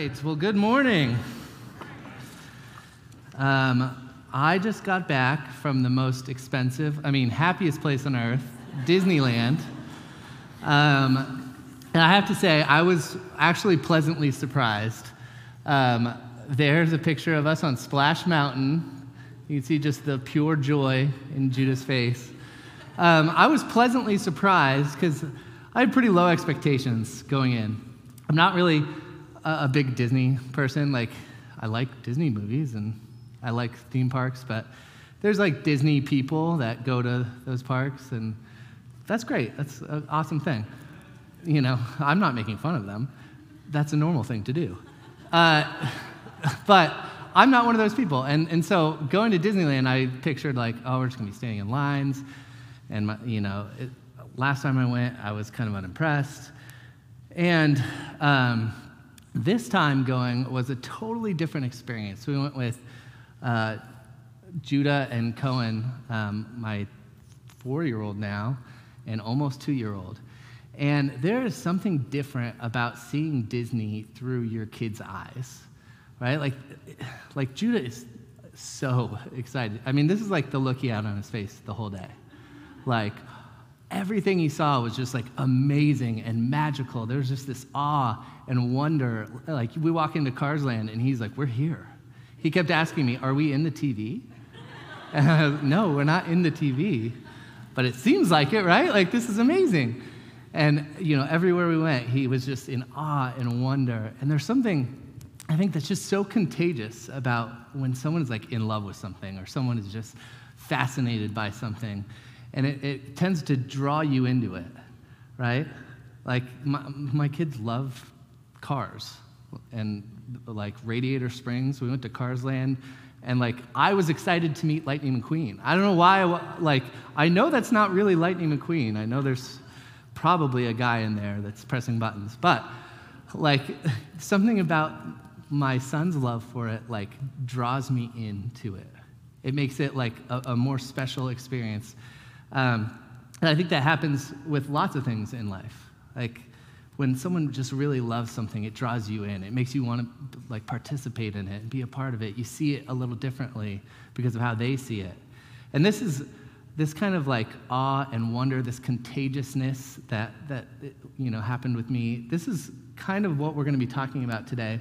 right. Well, good morning. Um, I just got back from the most expensive, I mean, happiest place on earth, Disneyland. Um, and I have to say, I was actually pleasantly surprised. Um, there's a picture of us on Splash Mountain. You can see just the pure joy in Judah's face. Um, I was pleasantly surprised because I had pretty low expectations going in. I'm not really a, big Disney person. Like, I like Disney movies and I like theme parks, but there's like Disney people that go to those parks, and that's great. That's an awesome thing. You know, I'm not making fun of them. That's a normal thing to do. Uh, but I'm not one of those people. And, and so going to Disneyland, I pictured like, oh, we're just to be standing in lines. And, my, you know, it, last time I went, I was kind of unimpressed. And um, this time going was a totally different experience. We went with uh, Judah and Cohen, um, my four year old now, and almost two year old. And there is something different about seeing Disney through your kid's eyes, right? Like, like Judah is so excited. I mean, this is like the look he had on his face the whole day. Like, everything he saw was just like amazing and magical. There was just this awe and wonder. Like, we walk into Cars Land and he's like, We're here. He kept asking me, Are we in the TV? no, we're not in the TV. But it seems like it, right? Like, this is amazing. And, you know, everywhere we went, he was just in awe and wonder. And there's something, I think, that's just so contagious about when someone is like in love with something or someone is just fascinated by something. And it, it tends to draw you into it, right? Like, my, my kids love cars and like Radiator Springs. We went to Cars Land, and like I was excited to meet Lightning McQueen. I don't know why. Like I know that's not really Lightning McQueen. I know there's probably a guy in there that's pressing buttons, but like something about my son's love for it like draws me into it. It makes it like a, a more special experience. Um, and I think that happens with lots of things in life. Like when someone just really loves something, it draws you in. It makes you want to like participate in it and be a part of it. You see it a little differently because of how they see it. And this is this kind of like awe and wonder, this contagiousness that that you know happened with me. This is kind of what we're going to be talking about today,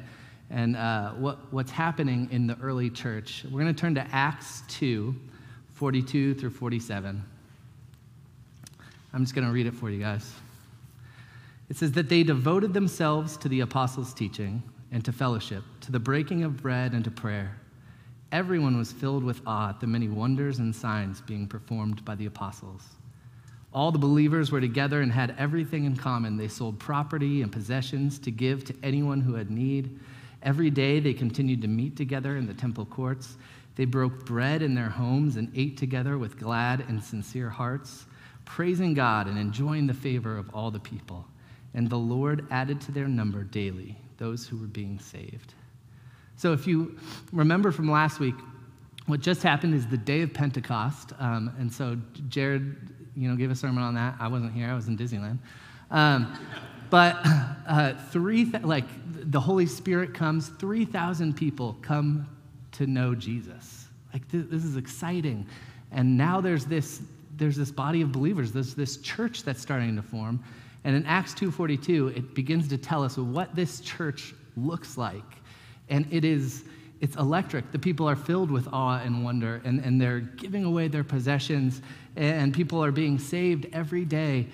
and uh, what what's happening in the early church. We're going to turn to Acts 2, 42 through 47. I'm just going to read it for you guys. It says that they devoted themselves to the apostles' teaching and to fellowship, to the breaking of bread and to prayer. Everyone was filled with awe at the many wonders and signs being performed by the apostles. All the believers were together and had everything in common. They sold property and possessions to give to anyone who had need. Every day they continued to meet together in the temple courts. They broke bread in their homes and ate together with glad and sincere hearts, praising God and enjoying the favor of all the people. And the Lord added to their number daily those who were being saved. So, if you remember from last week, what just happened is the day of Pentecost. Um, and so, Jared, you know, gave a sermon on that. I wasn't here, I was in Disneyland. Um, but uh, three, th- like, the Holy Spirit comes, 3,000 people come to know Jesus. Like, th- this is exciting. And now there's this, there's this body of believers, there's this church that's starting to form. And in Acts 2:42, it begins to tell us what this church looks like. And it is it's electric. The people are filled with awe and wonder, and, and they're giving away their possessions, and people are being saved every day.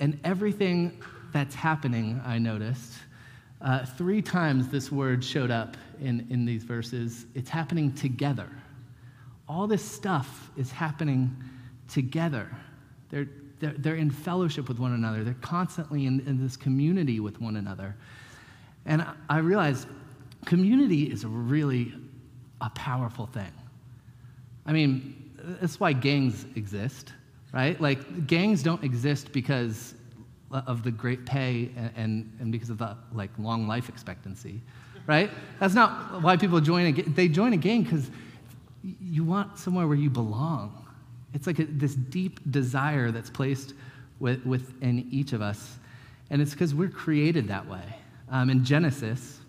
And everything that's happening, I noticed, uh, three times this word showed up in, in these verses. It's happening together. All this stuff is happening together. They're, they're, they're in fellowship with one another. They're constantly in, in this community with one another. And I, realized community is really a powerful thing. I mean, that's why gangs exist, right? Like, gangs don't exist because of the great pay and, and, and because of the like long life expectancy, right? That's not why people join a gang. They join a gang because you want somewhere where you belong it's like a, this deep desire that's placed with, within each of us. And it's because we're created that way. Um, in Genesis,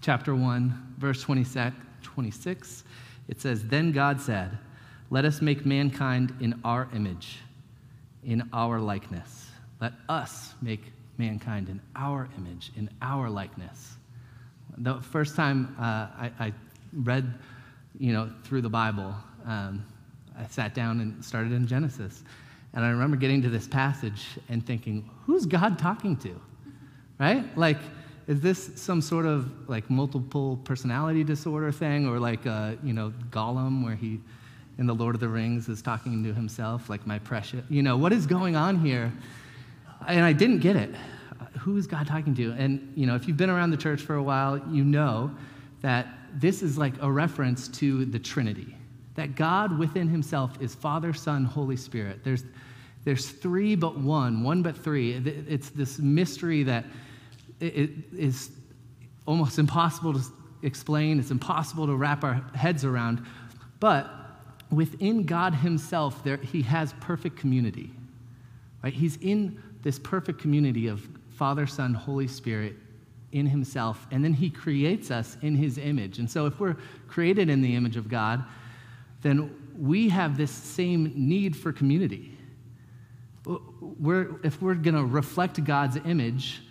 chapter 1, verse 26, it says, Then God said, Let us make mankind in our image, in our likeness. Let us make mankind in our image, in our likeness. The first time uh, I, I, read, you know, through the Bible, um, I sat down and started in Genesis. And I remember getting to this passage and thinking, who's God talking to? Right? Like, is this some sort of like multiple personality disorder thing or like, uh, you know, Gollum where he, in The Lord of the Rings, is talking to himself, like, my precious, you know, what is going on here? And I didn't get it. Who is God talking to? And, you know, if you've been around the church for a while, you know that this is like a reference to the Trinity that God within himself is Father, Son, Holy Spirit. There's, there's three but one, one but three. It's this mystery that it is almost impossible to explain, it's impossible to wrap our heads around. But within God himself, there, he has perfect community. Right? He's in this perfect community of Father, Son, Holy Spirit in himself, and then he creates us in his image. And so if we're created in the image of God, then we have this same need for community. We're, if we're going to reflect God's image,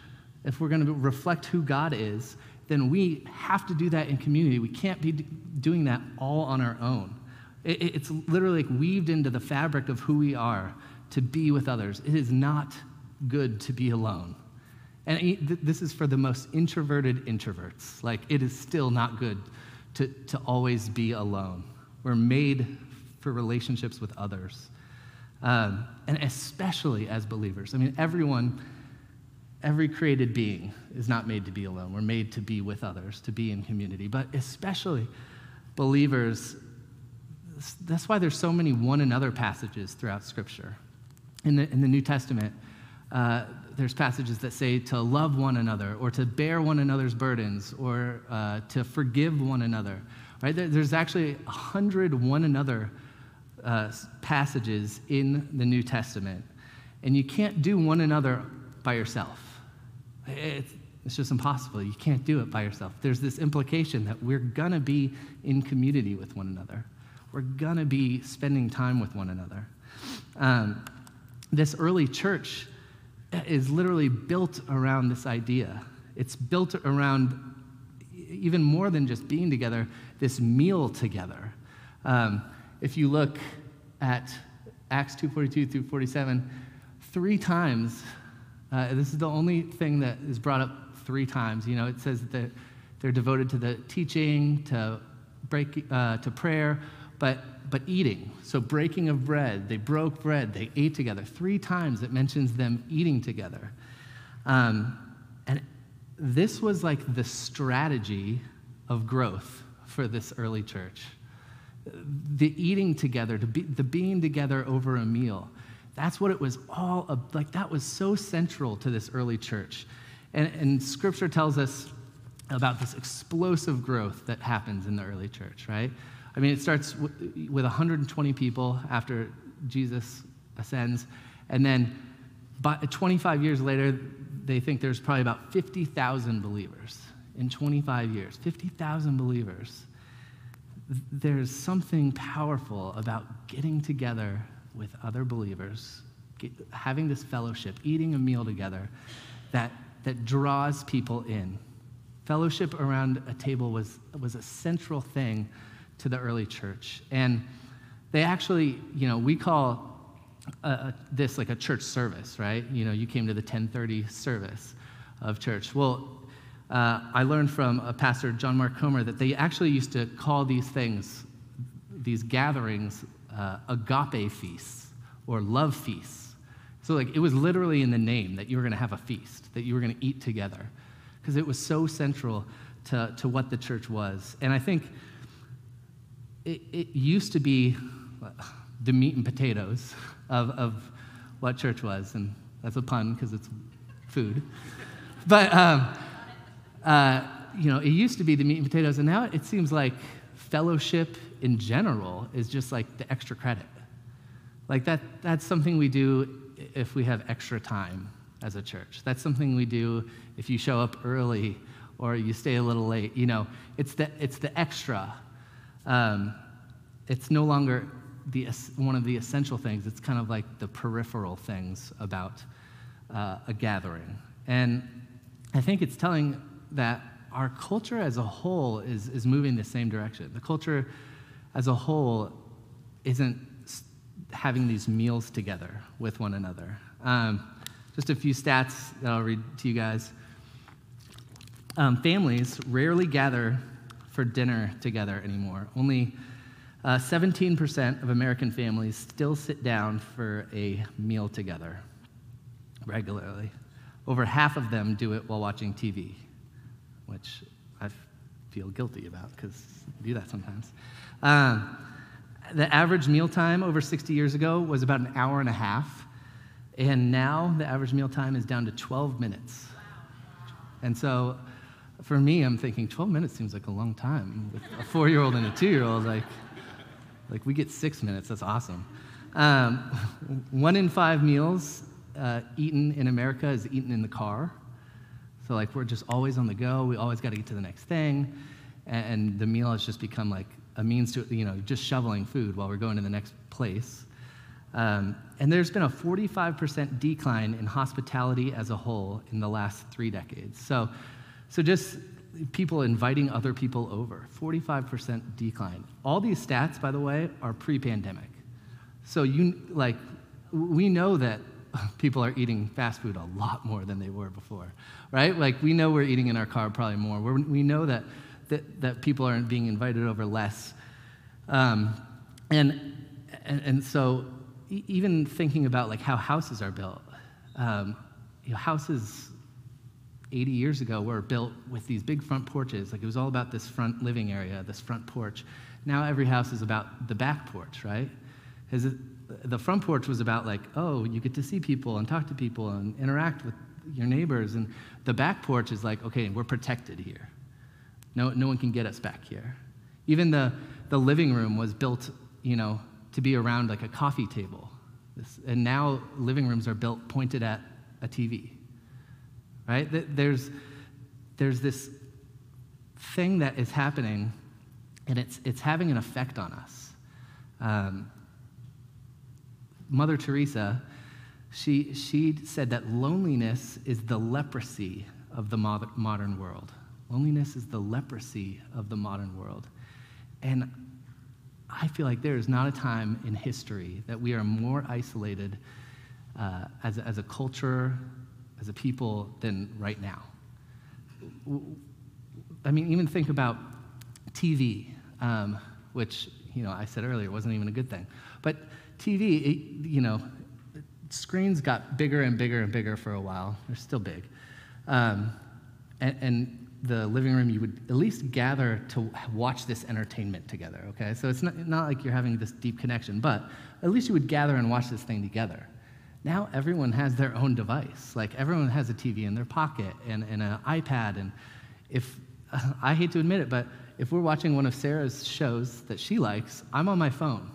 if we're going to reflect who God is, then we have to do that in community. We can't be doing that all on our own. It, it's literally like weaved into the fabric of who we are to be with others. It is not good to be alone. And this is for the most introverted introverts. Like, it is still not good to, to always be alone. We're made for relationships with others. Um, and especially as believers. I mean, everyone, every created being is not made to be alone. We're made to be with others, to be in community. But especially believers, that's why there's so many one another passages throughout Scripture. In the, in the New Testament, uh, there's passages that say to love one another, or to bear one another's burdens, or uh, to forgive one another, Right? There's actually a hundred one another uh, passages in the New Testament, and you can't do one another by yourself. It's, it's just impossible. You can't do it by yourself. There's this implication that we're going to be in community with one another. We're going to be spending time with one another. Um, this early church is literally built around this idea. It's built around even more than just being together, this meal together. Um, if you look at Acts 2:42 through 47, three times, uh, this is the only thing that is brought up three times. You know, it says that they're devoted to the teaching, to break, uh, to prayer, but but eating. So breaking of bread, they broke bread, they ate together. Three times it mentions them eating together. Um, this was like the strategy of growth for this early church. The eating together, be, the being together over a meal. That's what it was all about. like. That was so central to this early church. And, and scripture tells us about this explosive growth that happens in the early church, right? I mean, it starts w- with 120 people after Jesus ascends. And then by 25 years later, they think there's probably about 50,000 believers in 25 years. 50,000 believers. There's something powerful about getting together with other believers, get, having this fellowship, eating a meal together that, that draws people in. Fellowship around a table was, was a central thing to the early church. And they actually, you know, we call uh, this like a church service, right? You know, you came to the 1030 service of church. Well, uh, I learned from a pastor, John Mark Comer, that they actually used to call these things, these gatherings, uh, agape feasts or love feasts. So, like, it was literally in the name that you were going to have a feast, that you were going to eat together, because it was so central to, to what the church was. And I think it, it used to be the meat and potatoes of, of what church was. And that's a pun because it's food. But, um, uh, you know, it used to be the meat and potatoes, and now it seems like fellowship in general is just like the extra credit. Like that, that's something we do if we have extra time as a church. That's something we do if you show up early or you stay a little late. You know, it's the, it's the extra. Um, it's no longer the, one of the essential things. It's kind of like the peripheral things about uh, a gathering. And I think it's telling that our culture as a whole is, is moving the same direction. The culture as a whole isn't having these meals together with one another. Um, just a few stats that I'll read to you guys. Um, families rarely gather for dinner together anymore. Only uh, 17% of American families still sit down for a meal together regularly. Over half of them do it while watching TV, which I feel guilty about because I do that sometimes. Um, the average meal time over 60 years ago was about an hour and a half, and now the average meal time is down to 12 minutes. And so for me, I'm thinking 12 minutes seems like a long time. With a four year old and a two year old, like, like we get six minutes. That's awesome. Um, one in five meals uh, eaten in America is eaten in the car. So, like, we're just always on the go. We always got to get to the next thing. And the meal has just become like a means to, you know, just shoveling food while we're going to the next place. Um, and there's been a 45% decline in hospitality as a whole in the last three decades. So, so just people inviting other people over, 45% decline. All these stats, by the way, are pre-pandemic. So you like, we know that people are eating fast food a lot more than they were before, right? Like we know we're eating in our car probably more. We're, we know that, that, that people aren't being invited over less. Um, and, and, and so even thinking about like how houses are built, um, you know, houses 80 years ago were built with these big front porches. Like it was all about this front living area, this front porch. Now every house is about the back porch, right? Because the front porch was about like, oh, you get to see people and talk to people and interact with your neighbors. And the back porch is like, okay, we're protected here. No, no one can get us back here. Even the, the living room was built, you know, to be around like a coffee table. This, and now living rooms are built pointed at a TV right? There's, there's this thing that is happening, and it's, it's having an effect on us. Um, Mother Teresa, she, she said that loneliness is the leprosy of the modern world. Loneliness is the leprosy of the modern world. And I feel like there is not a time in history that we are more isolated uh, as, as a culture, as a people than right now. I mean, even think about TV, um, which, you know, I said earlier wasn't even a good thing. But TV, it, you know, screens got bigger and bigger and bigger for a while. They're still big. Um, and, and, the living room, you would at least gather to watch this entertainment together, okay? So it's not, not like you're having this deep connection, but at least you would gather and watch this thing together. Now everyone has their own device. Like everyone has a TV in their pocket and, and an iPad. And if, I hate to admit it, but if we're watching one of Sarah's shows that she likes, I'm on my phone,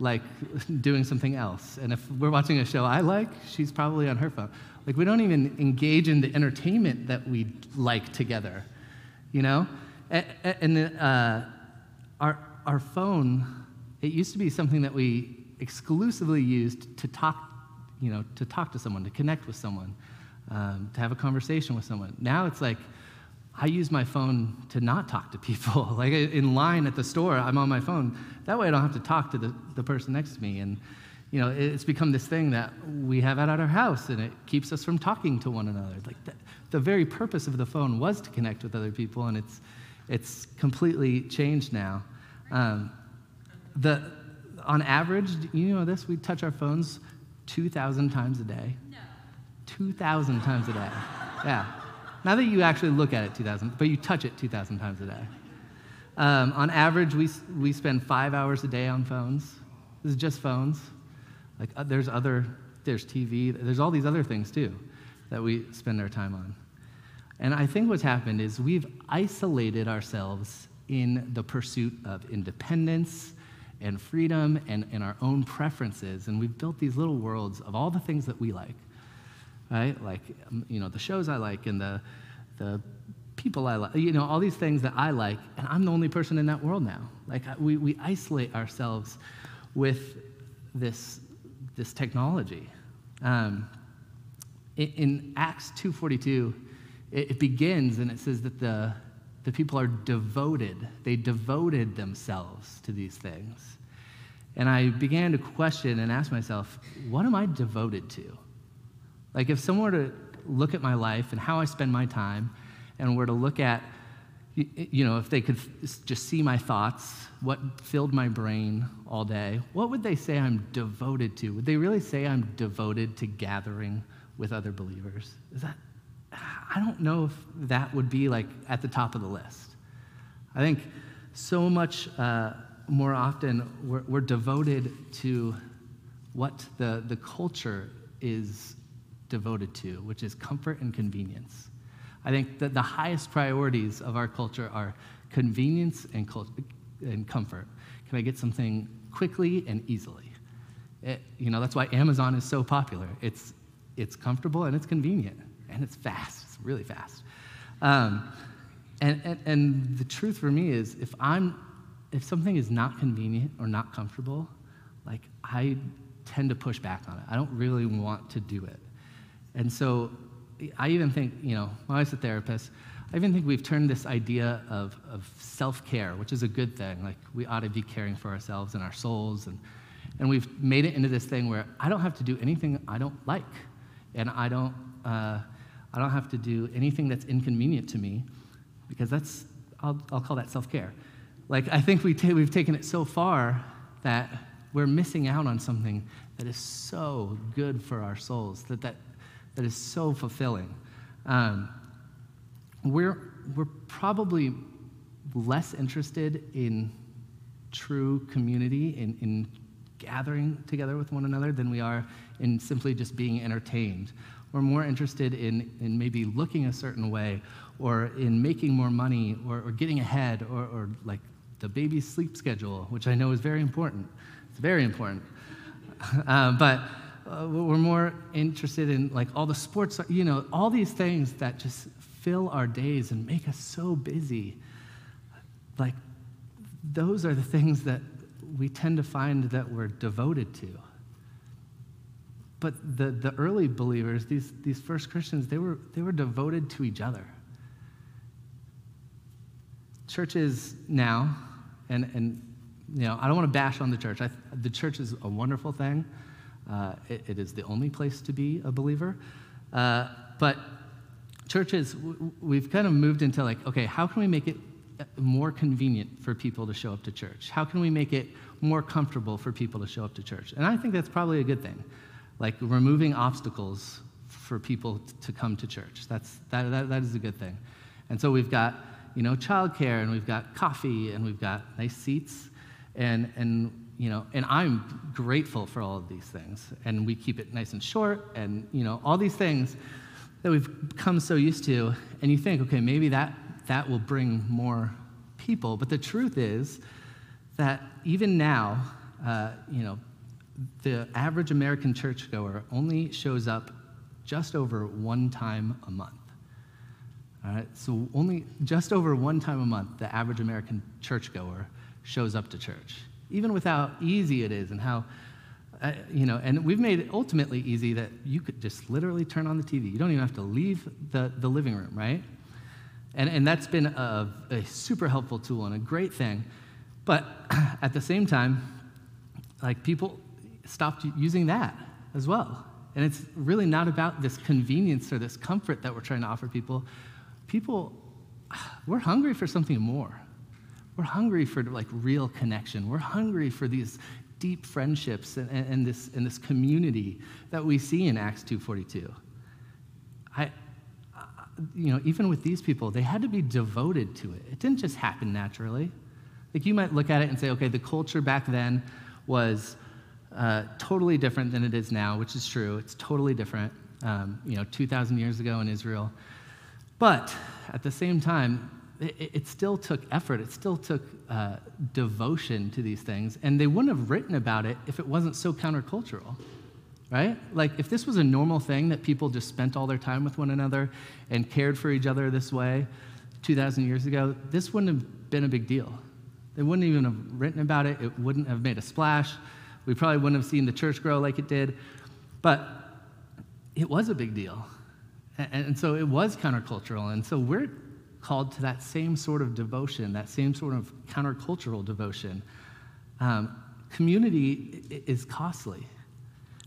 like doing something else. And if we're watching a show I like, she's probably on her phone. Like we don't even engage in the entertainment that we like together, you know? And, uh, our, our phone, it used to be something that we exclusively used to talk you know, to talk to someone, to connect with someone, um, to have a conversation with someone. Now it's like I use my phone to not talk to people. like in line at the store, I'm on my phone. That way I don't have to talk to the, the person next to me. And, you know, it's become this thing that we have out at our house and it keeps us from talking to one another. Like the, the very purpose of the phone was to connect with other people and it's, it's completely changed now. Um, the, on average, you know this, we touch our phones 2,000 times a day? No. 2,000 times a day. Yeah. Not that you actually look at it 2,000, but you touch it 2,000 times a day. Um, on average, we, we spend five hours a day on phones. This is just phones. Like, uh, there's other, there's TV, there's all these other things too that we spend our time on. And I think what's happened is we've isolated ourselves in the pursuit of independence and freedom and, and our own preferences. And we've built these little worlds of all the things that we like, right? Like, um, you know, the shows I like and the, the people I like, you know, all these things that I like, and I'm the only person in that world now. Like, we, we isolate ourselves with this, this technology. Um, in, in, Acts 2.42, it, it begins and it says that the, the people are devoted. They devoted themselves to these things. And I began to question and ask myself, what am I devoted to? Like, if someone were to look at my life and how I spend my time, and were to look at, you know, if they could just see my thoughts, what filled my brain all day, what would they say I'm devoted to? Would they really say I'm devoted to gathering with other believers? Is that, I don't know if that would be like at the top of the list. I think so much uh, more often we're, we're devoted to what the, the culture is devoted to, which is comfort and convenience. I think that the highest priorities of our culture are convenience and, and comfort. Can I get something quickly and easily? It, you know, that's why Amazon is so popular. It's, it's comfortable and it's convenient and it's fast. It's really fast. Um, and, and, and the truth for me is if I'm if something is not convenient or not comfortable, like I tend to push back on it. I don't really want to do it. And so I even think, you know, when I was a therapist, I even think we've turned this idea of, of self care, which is a good thing. Like, we ought to be caring for ourselves and our souls. And, and we've made it into this thing where I don't have to do anything I don't like. And I don't, uh, I don't have to do anything that's inconvenient to me because that's, I'll, I'll call that self care. Like, I think we t- we've taken it so far that we're missing out on something that is so good for our souls, that, that that is so fulfilling. Um, we're, we're probably less interested in true community, in, in gathering together with one another, than we are in simply just being entertained. We're more interested in, in maybe looking a certain way, or in making more money, or, or getting ahead, or, or like the baby's sleep schedule, which I know is very important. It's very important. Uh, but uh, we're more interested in like all the sports, you know, all these things that just fill our days and make us so busy. Like, those are the things that we tend to find that we're devoted to. But the, the early believers, these, these first Christians, they were, they were devoted to each other. Churches now, and, and you know, I don't want to bash on the church. I, the church is a wonderful thing. Uh, it, it is the only place to be a believer. Uh, but churches, we've kind of moved into like, okay, how can we make it uh, more convenient for people to show up to church? How can we make it more comfortable for people to show up to church? And I think that's probably a good thing, like removing obstacles for people to come to church. That's, that, that, that is a good thing. And so we've got, you know, childcare and we've got coffee and we've got nice seats and, and you know, and I'm grateful for all of these things. And we keep it nice and short, and you know, all these things that we've come so used to. And you think, okay, maybe that that will bring more people. But the truth is that even now, uh, you know, the average American churchgoer only shows up just over one time a month. All right, so only just over one time a month, the average American churchgoer shows up to church even with how easy it is and how, uh, you know, and we've made it ultimately easy that you could just literally turn on the TV. You don't even have to leave the, the living room, right? And, and that's been a, a super helpful tool and a great thing. But at the same time, like people stopped using that as well. And it's really not about this convenience or this comfort that we're trying to offer people. People, we're hungry for something more. We're hungry for like real connection. We're hungry for these deep friendships and, and, and this, and this community that we see in Acts 2.42. I, you know, even with these people, they had to be devoted to it. It didn't just happen naturally. Like you might look at it and say, okay, the culture back then was uh, totally different than it is now, which is true. It's totally different, um, you know, 2,000 years ago in Israel. But at the same time, it, it still took effort, it still took uh, devotion to these things. And they wouldn't have written about it if it wasn't so countercultural, right? Like, if this was a normal thing that people just spent all their time with one another and cared for each other this way, 2,000 years ago, this wouldn't have been a big deal. They wouldn't even have written about it, it wouldn't have made a splash. We probably wouldn't have seen the church grow like it did. But it was a big deal. And, so it was countercultural. And so we're called to that same sort of devotion, that same sort of countercultural devotion. Um, community is costly.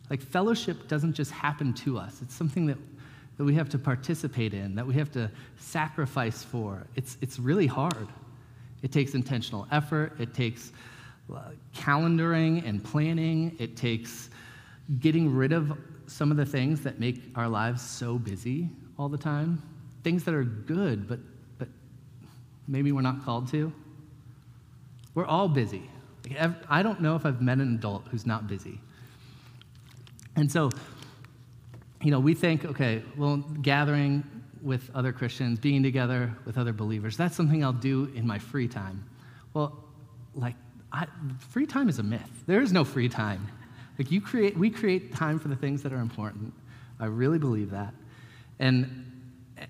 Like fellowship doesn't just happen to us, it's something that, that we have to participate in, that we have to sacrifice for. It's, it's really hard. It takes intentional effort, it takes Uh, calendaring and planning, it takes getting rid of some of the things that make our lives so busy all the time, things that are good, but, but maybe we're not called to. We're all busy. I don't know if I've met an adult who's not busy. And so, you know, we think, okay, well, gathering with other Christians, being together with other believers, that's something I'll do in my free time. Well, like, I, free time is a myth. There is no free time. Like, you create, we create time for the things that are important. I really believe that. And,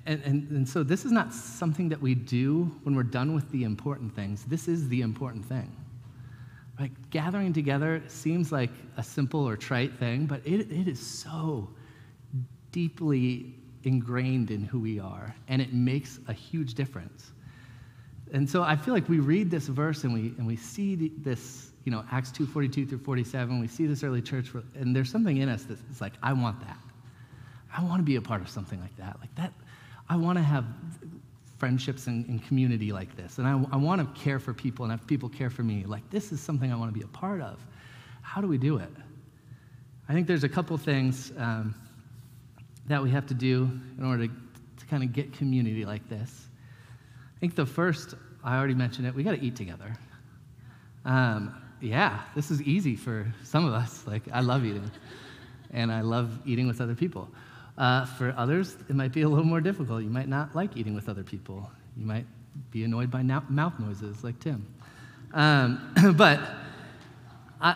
and, and, and so, this is not something that we do when we're done with the important things. This is the important thing. Like gathering together seems like a simple or trite thing, but it, it is so deeply ingrained in who we are, and it makes a huge difference. And so I feel like we read this verse and we, and we see this, you know, Acts 2.42 through 47, we see this early church, and there's something in us that's like, I want that. I want to be a part of something like that. Like that, I want to have friendships and, and community like this. And I, I want to care for people and have people care for me. Like, this is something I want to be a part of. How do we do it? I think there's a couple things um, that we have to do in order to, to kind of get community like this. I think the first, I already mentioned it, we got to eat together. Um, yeah, this is easy for some of us. Like, I love eating, and I love eating with other people. Uh, for others, it might be a little more difficult. You might not like eating with other people. You might be annoyed by mouth noises like Tim. Um, but I,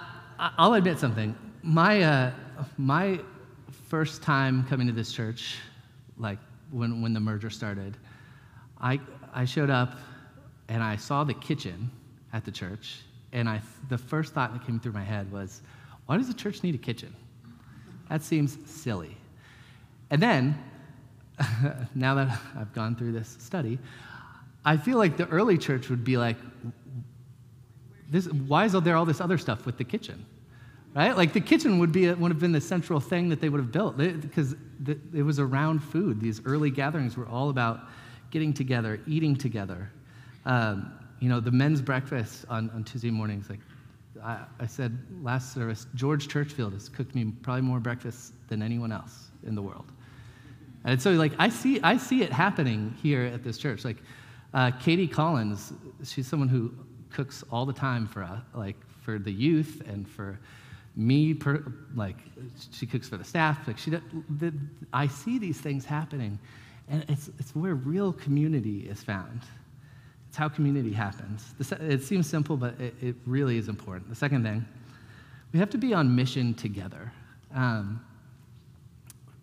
will admit something. My, uh, my first time coming to this church, like when, when the merger started, I, I showed up and I saw the kitchen at the church, and I, the first thought that came through my head was, why does the church need a kitchen? That seems silly. And then, now that I've gone through this study, I feel like the early church would be like, this, why is there all this other stuff with the kitchen? Right? Like the kitchen would, be, would have been the central thing that they would have built because it was around food. These early gatherings were all about getting together, eating together. Um, you know, the men's breakfast on, on Tuesday mornings, like I, I said last service, George Churchfield has cooked me probably more breakfast than anyone else in the world. And so, like, I see, I see it happening here at this church. Like, uh, Katie Collins, she's someone who cooks all the time for us, like, for the youth and for me. Per, like, she cooks for the staff. Like, she, the, I see these things happening, and it's, it's where real community is found. It's how community happens. It seems simple, but it, really is important. The second thing, we have to be on mission together. Um,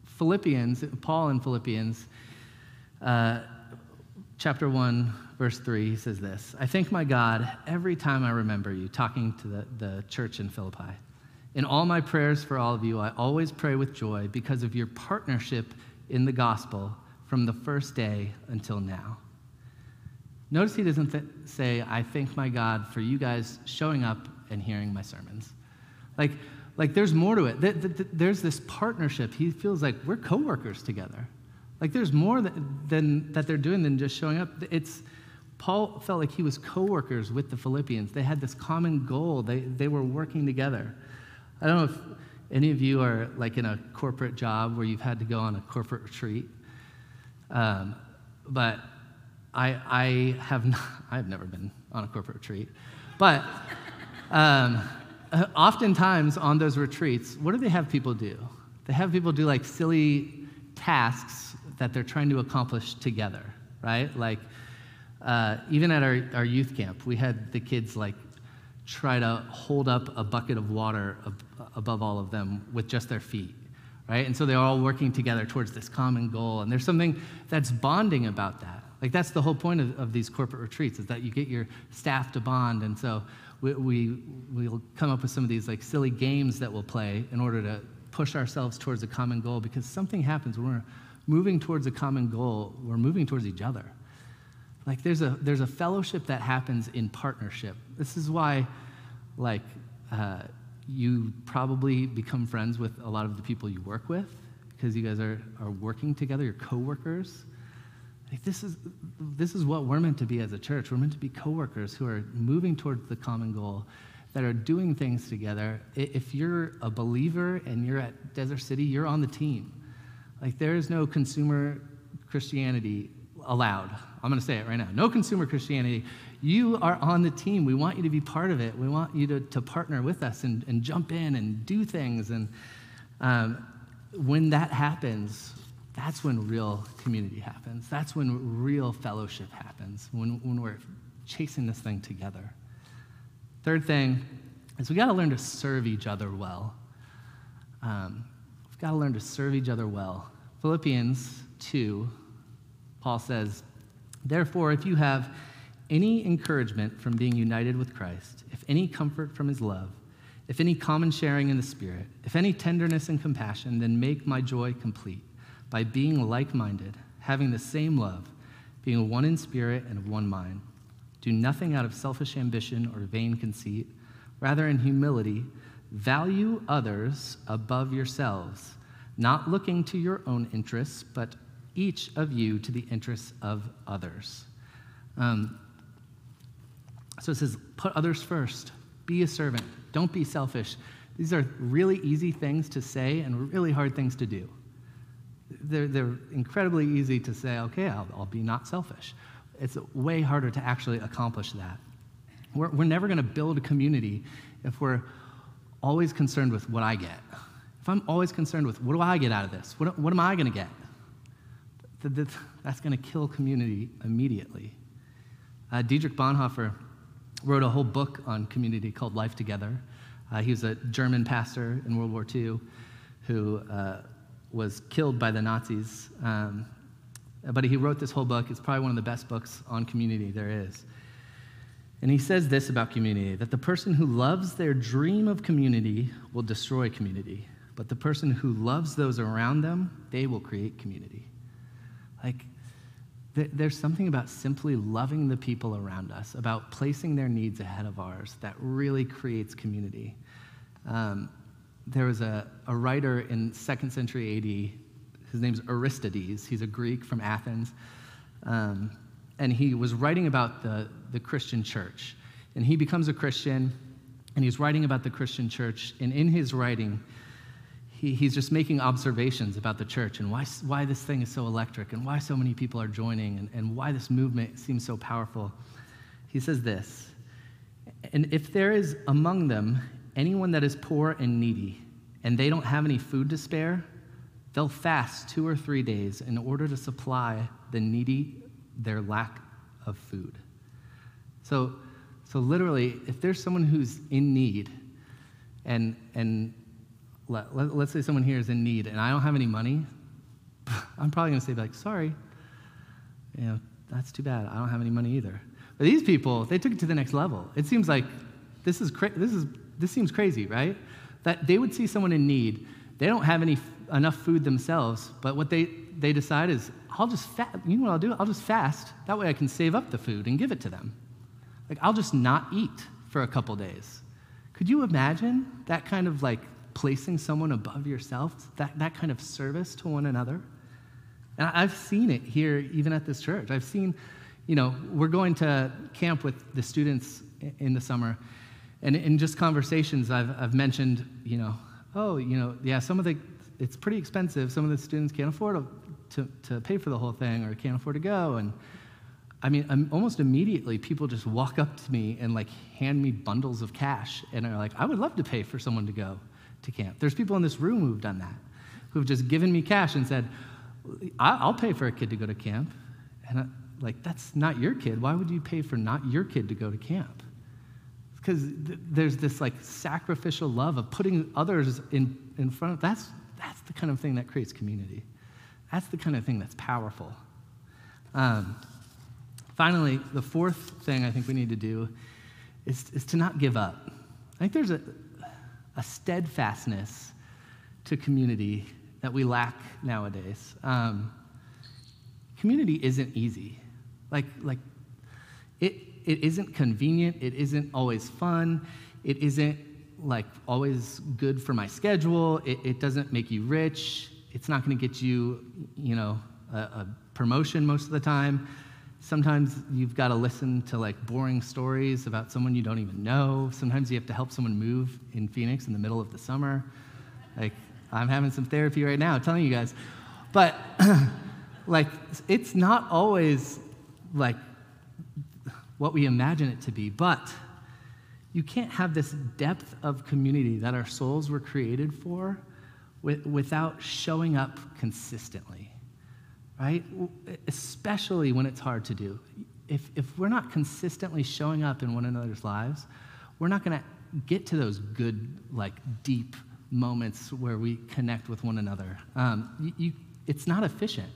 Philippians, Paul in Philippians, uh, chapter 1, verse 3, he says this I thank my God every time I remember you, talking to the, the church in Philippi. In all my prayers for all of you, I always pray with joy because of your partnership in the gospel from the first day until now. Notice he doesn't th- say, I thank my God for you guys showing up and hearing my sermons. Like, like there's more to it. There's this partnership. He feels like we're coworkers together. Like there's more than that they're doing than just showing up. It's Paul felt like he was coworkers with the Philippians. They had this common goal. They, they were working together. I don't know if any of you are like in a corporate job where you've had to go on a corporate retreat. Um, but I, I have not, I've never been on a corporate retreat. But um, oftentimes on those retreats, what do they have people do? They have people do like silly tasks that they're trying to accomplish together, right? Like, uh, even at our, our youth camp, we had the kids like try to hold up a bucket of water ab- above all of them with just their feet, right? And so they're all working together towards this common goal. And there's something that's bonding about that. Like that's the whole point of, of these corporate retreats is that you get your staff to bond. And so we, we, we'll come up with some of these like silly games that we'll play in order to push ourselves towards a common goal because something happens when we're moving towards a common goal, we're moving towards each other. Like there's a, there's a fellowship that happens in partnership. This is why, like, uh, you probably become friends with a lot of the people you work with because you guys are, are working together, you're coworkers. Like this is this is what we're meant to be as a church. We're meant to be coworkers who are moving towards the common goal, that are doing things together. If you're a believer and you're at Desert City, you're on the team. Like there is no consumer Christianity allowed. I'm going to say it right now. No consumer Christianity. You are on the team. We want you to be part of it. We want you to, to partner with us and, and jump in and do things. And um, when that happens, that's when real community happens. That's when real fellowship happens, when, when we're chasing this thing together. Third thing is we got to learn to serve each other well. Um, we've got to learn to serve each other well. Philippians 2, Paul says, Therefore, if you have any encouragement from being united with Christ, if any comfort from his love, if any common sharing in the Spirit, if any tenderness and compassion, then make my joy complete by being like minded, having the same love, being one in spirit and of one mind. Do nothing out of selfish ambition or vain conceit. Rather, in humility, value others above yourselves, not looking to your own interests, but each of you to the interests of others. Um, so it says, put others first, be a servant, don't be selfish. These are really easy things to say and really hard things to do. They're, they're incredibly easy to say, okay, I'll, I'll be not selfish. It's way harder to actually accomplish that. We're, we're never going to build a community if we're always concerned with what I get. If I'm always concerned with what do I get out of this? What, what am I going to get? That's going to kill community immediately. Uh, Dietrich Bonhoeffer wrote a whole book on community called Life Together. Uh, he was a German pastor in World War II who uh, was killed by the Nazis. Um, but he wrote this whole book. It's probably one of the best books on community there is. And he says this about community that the person who loves their dream of community will destroy community, but the person who loves those around them, they will create community. Like, th- there's something about simply loving the people around us, about placing their needs ahead of ours, that really creates community. Um, there was a, a writer in second century AD. His name's Aristides. He's a Greek from Athens. Um, and he was writing about the, the Christian church. And he becomes a Christian, and he's writing about the Christian church. And in his writing, he, he's just making observations about the church and why, why this thing is so electric and why so many people are joining and, and why this movement seems so powerful. He says this And if there is among them anyone that is poor and needy, and they don't have any food to spare, they'll fast two or three days in order to supply the needy their lack of food. So, so literally, if there's someone who's in need, and, and let, let, us say someone here is in need, and I don't have any money, I'm probably going to say, like, sorry, you know, that's too bad. I don't have any money either. But these people, they took it to the next level. It seems like this is, cra- this is this seems crazy, right? That they would see someone in need. They don't have any enough food themselves, but what they, they decide is, I'll just fast. You know what I'll do? I'll just fast. That way I can save up the food and give it to them. Like, I'll just not eat for a couple days. Could you imagine that kind of like placing someone above yourself, that, that kind of service to one another? And I've seen it here, even at this church. I've seen, you know, we're going to camp with the students in the summer, and in just conversations, I've, I've mentioned, you know, oh, you know, yeah, some of the, it's pretty expensive. Some of the students can't afford to, to, to pay for the whole thing or can't afford to go. And I mean, almost immediately, people just walk up to me and like hand me bundles of cash and are like, I would love to pay for someone to go to camp. There's people in this room who've done that, who've just given me cash and said, I'll pay for a kid to go to camp. And I, like, that's not your kid. Why would you pay for not your kid to go to camp? Because th- there's this like sacrificial love of putting others in, in front of that's that's the kind of thing that creates community that's the kind of thing that's powerful um, Finally, the fourth thing I think we need to do is, is to not give up. I think there's a, a steadfastness to community that we lack nowadays. Um, community isn't easy. Like, like it, it isn't convenient, it isn't always fun, it isn't like always good for my schedule, it, it doesn't make you rich, it's not going to get you, you know, a, a promotion most of the time. Sometimes you've got to listen to like boring stories about someone you don't even know. Sometimes you have to help someone move in Phoenix in the middle of the summer. Like, I'm having some therapy right now, telling you guys. But, like, it's not always like what we imagine it to be. But you can't have this depth of community that our souls were created for without showing up consistently, right? Especially when it's hard to do. If, if we're not consistently showing up in one another's lives, we're not going to get to those good, like, deep moments where we connect with one another. Um, you, you, it's not efficient.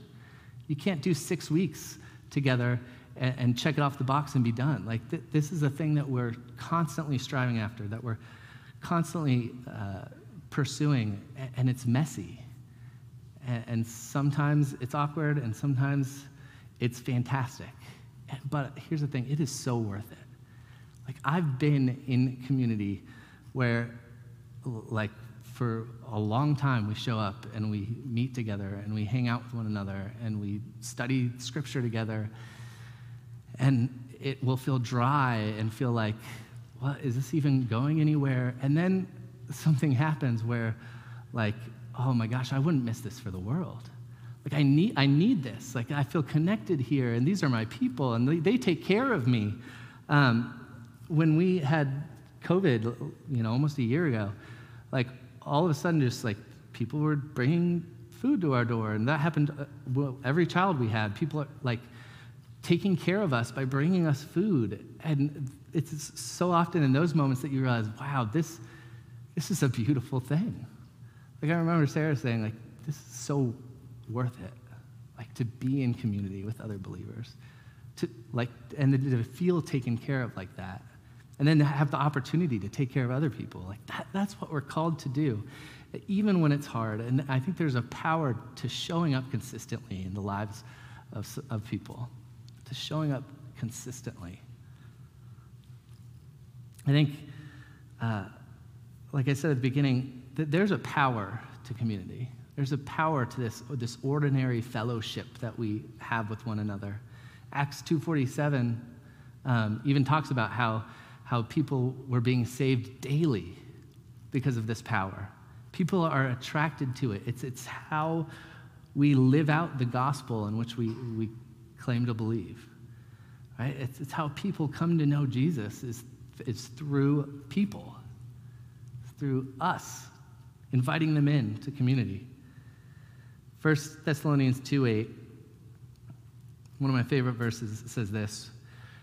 You can't do six weeks together and, and check it off the box and be done. Like, th- this is a thing that we're constantly striving after, that we're constantly uh, pursuing, and it's messy. And, and sometimes it's awkward, and sometimes it's fantastic. But here's the thing it is so worth it. Like, I've been in community where, like, for a long time we show up and we meet together and we hang out with one another and we study scripture together and it will feel dry and feel like what? Is this even going anywhere? And then something happens where like oh my gosh i wouldn't miss this for the world. Like i need i need this. Like i feel connected here and these are my people and they, they take care of me. Um, when we had covid you know almost a year ago like all of a sudden, just like people were bringing food to our door, and that happened. Uh, well, every child we had, people are like taking care of us by bringing us food, and it's so often in those moments that you realize, wow, this this is a beautiful thing. Like I remember Sarah saying, like, this is so worth it, like to be in community with other believers, to like, and to feel taken care of like that and then have the opportunity to take care of other people. Like that, that's what we're called to do, even when it's hard. And I think there's a power to showing up consistently in the lives of, of people, to showing up consistently. I think, uh, like I said at the beginning, that there's a power to community. There's a power to this, this ordinary fellowship that we have with one another. Acts 2.47 um, even talks about how how people were being saved daily because of this power. People are attracted to it. It's, it's how we live out the gospel in which we, we claim to believe. Right? It's, it's how people come to know Jesus is, is through people, through us, inviting them in to community. 1 Thessalonians 2 8, one of my favorite verses says this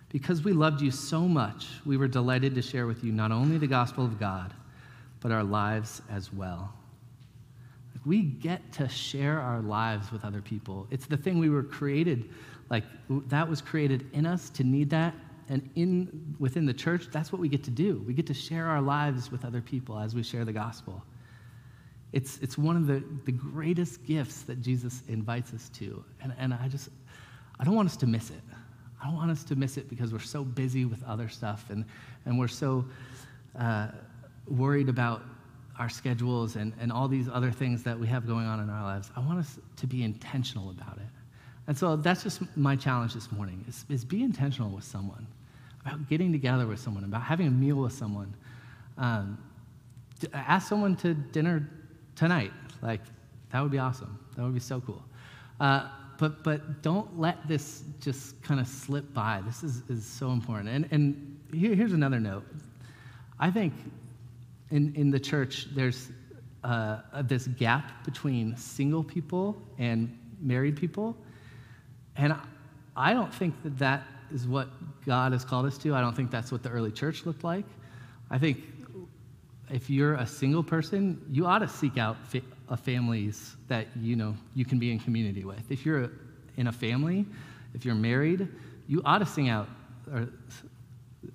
because we loved you so much, we were delighted to share with you not only the gospel of God, but our lives as well. We get to share our lives with other people. It's the thing we were created, like that was created in us to need that. And in within the church, that's what we get to do. We get to share our lives with other people as we share the gospel. It's, it's one of the, the greatest gifts that Jesus invites us to. And, and I just, I don't want us to miss it. I don't want us to miss it because we're so busy with other stuff and, and we're so uh, worried about our schedules and, and all these other things that we have going on in our lives. I want us to be intentional about it. And so that's just my challenge this morning is, is be intentional with someone, about getting together with someone, about having a meal with someone. Um, ask someone to dinner tonight. Like, that would be awesome. That would be so cool. Uh, but, but don't let this just kind of slip by. This is, is so important. And, and here, here's another note. I think in, in the church, there's uh, this gap between single people and married people. And I don't think that that is what God has called us to. I don't think that's what the early church looked like. I think if you're a single person, you ought to seek out fa- families that you know you can be in community with. If you're in a family, if you're married, you ought to sing out, or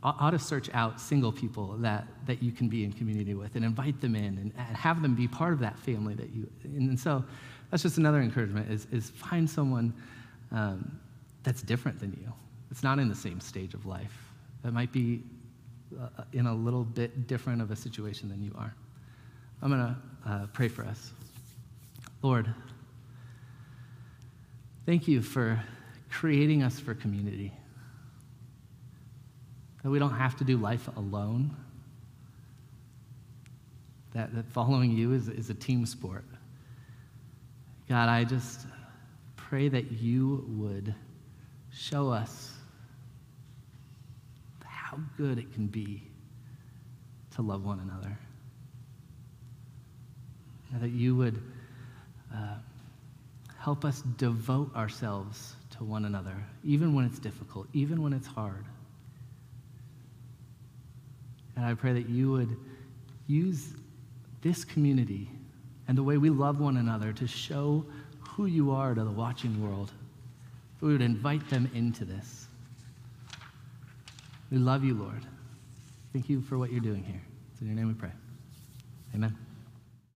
ought to search out single people that, that you can be in community with and invite them in and, and have them be part of that family that you, and so that's just another encouragement is, is find someone um, that's different than you. It's not in the same stage of life. That might be uh, in a little bit different of a situation than you are. I'm going to uh, pray for us. Lord, thank you for creating us for community. That we don't have to do life alone. That, that following you is, is a team sport. God, I just pray that you would show us how good it can be to love one another. And that you would uh, help us devote ourselves to one another, even when it's difficult, even when it's hard. And I pray that you would use this community and the way we love one another to show who you are to the watching world. We would invite them into this. We love you, Lord. Thank you for what you're doing here. It's in your name we pray. Amen.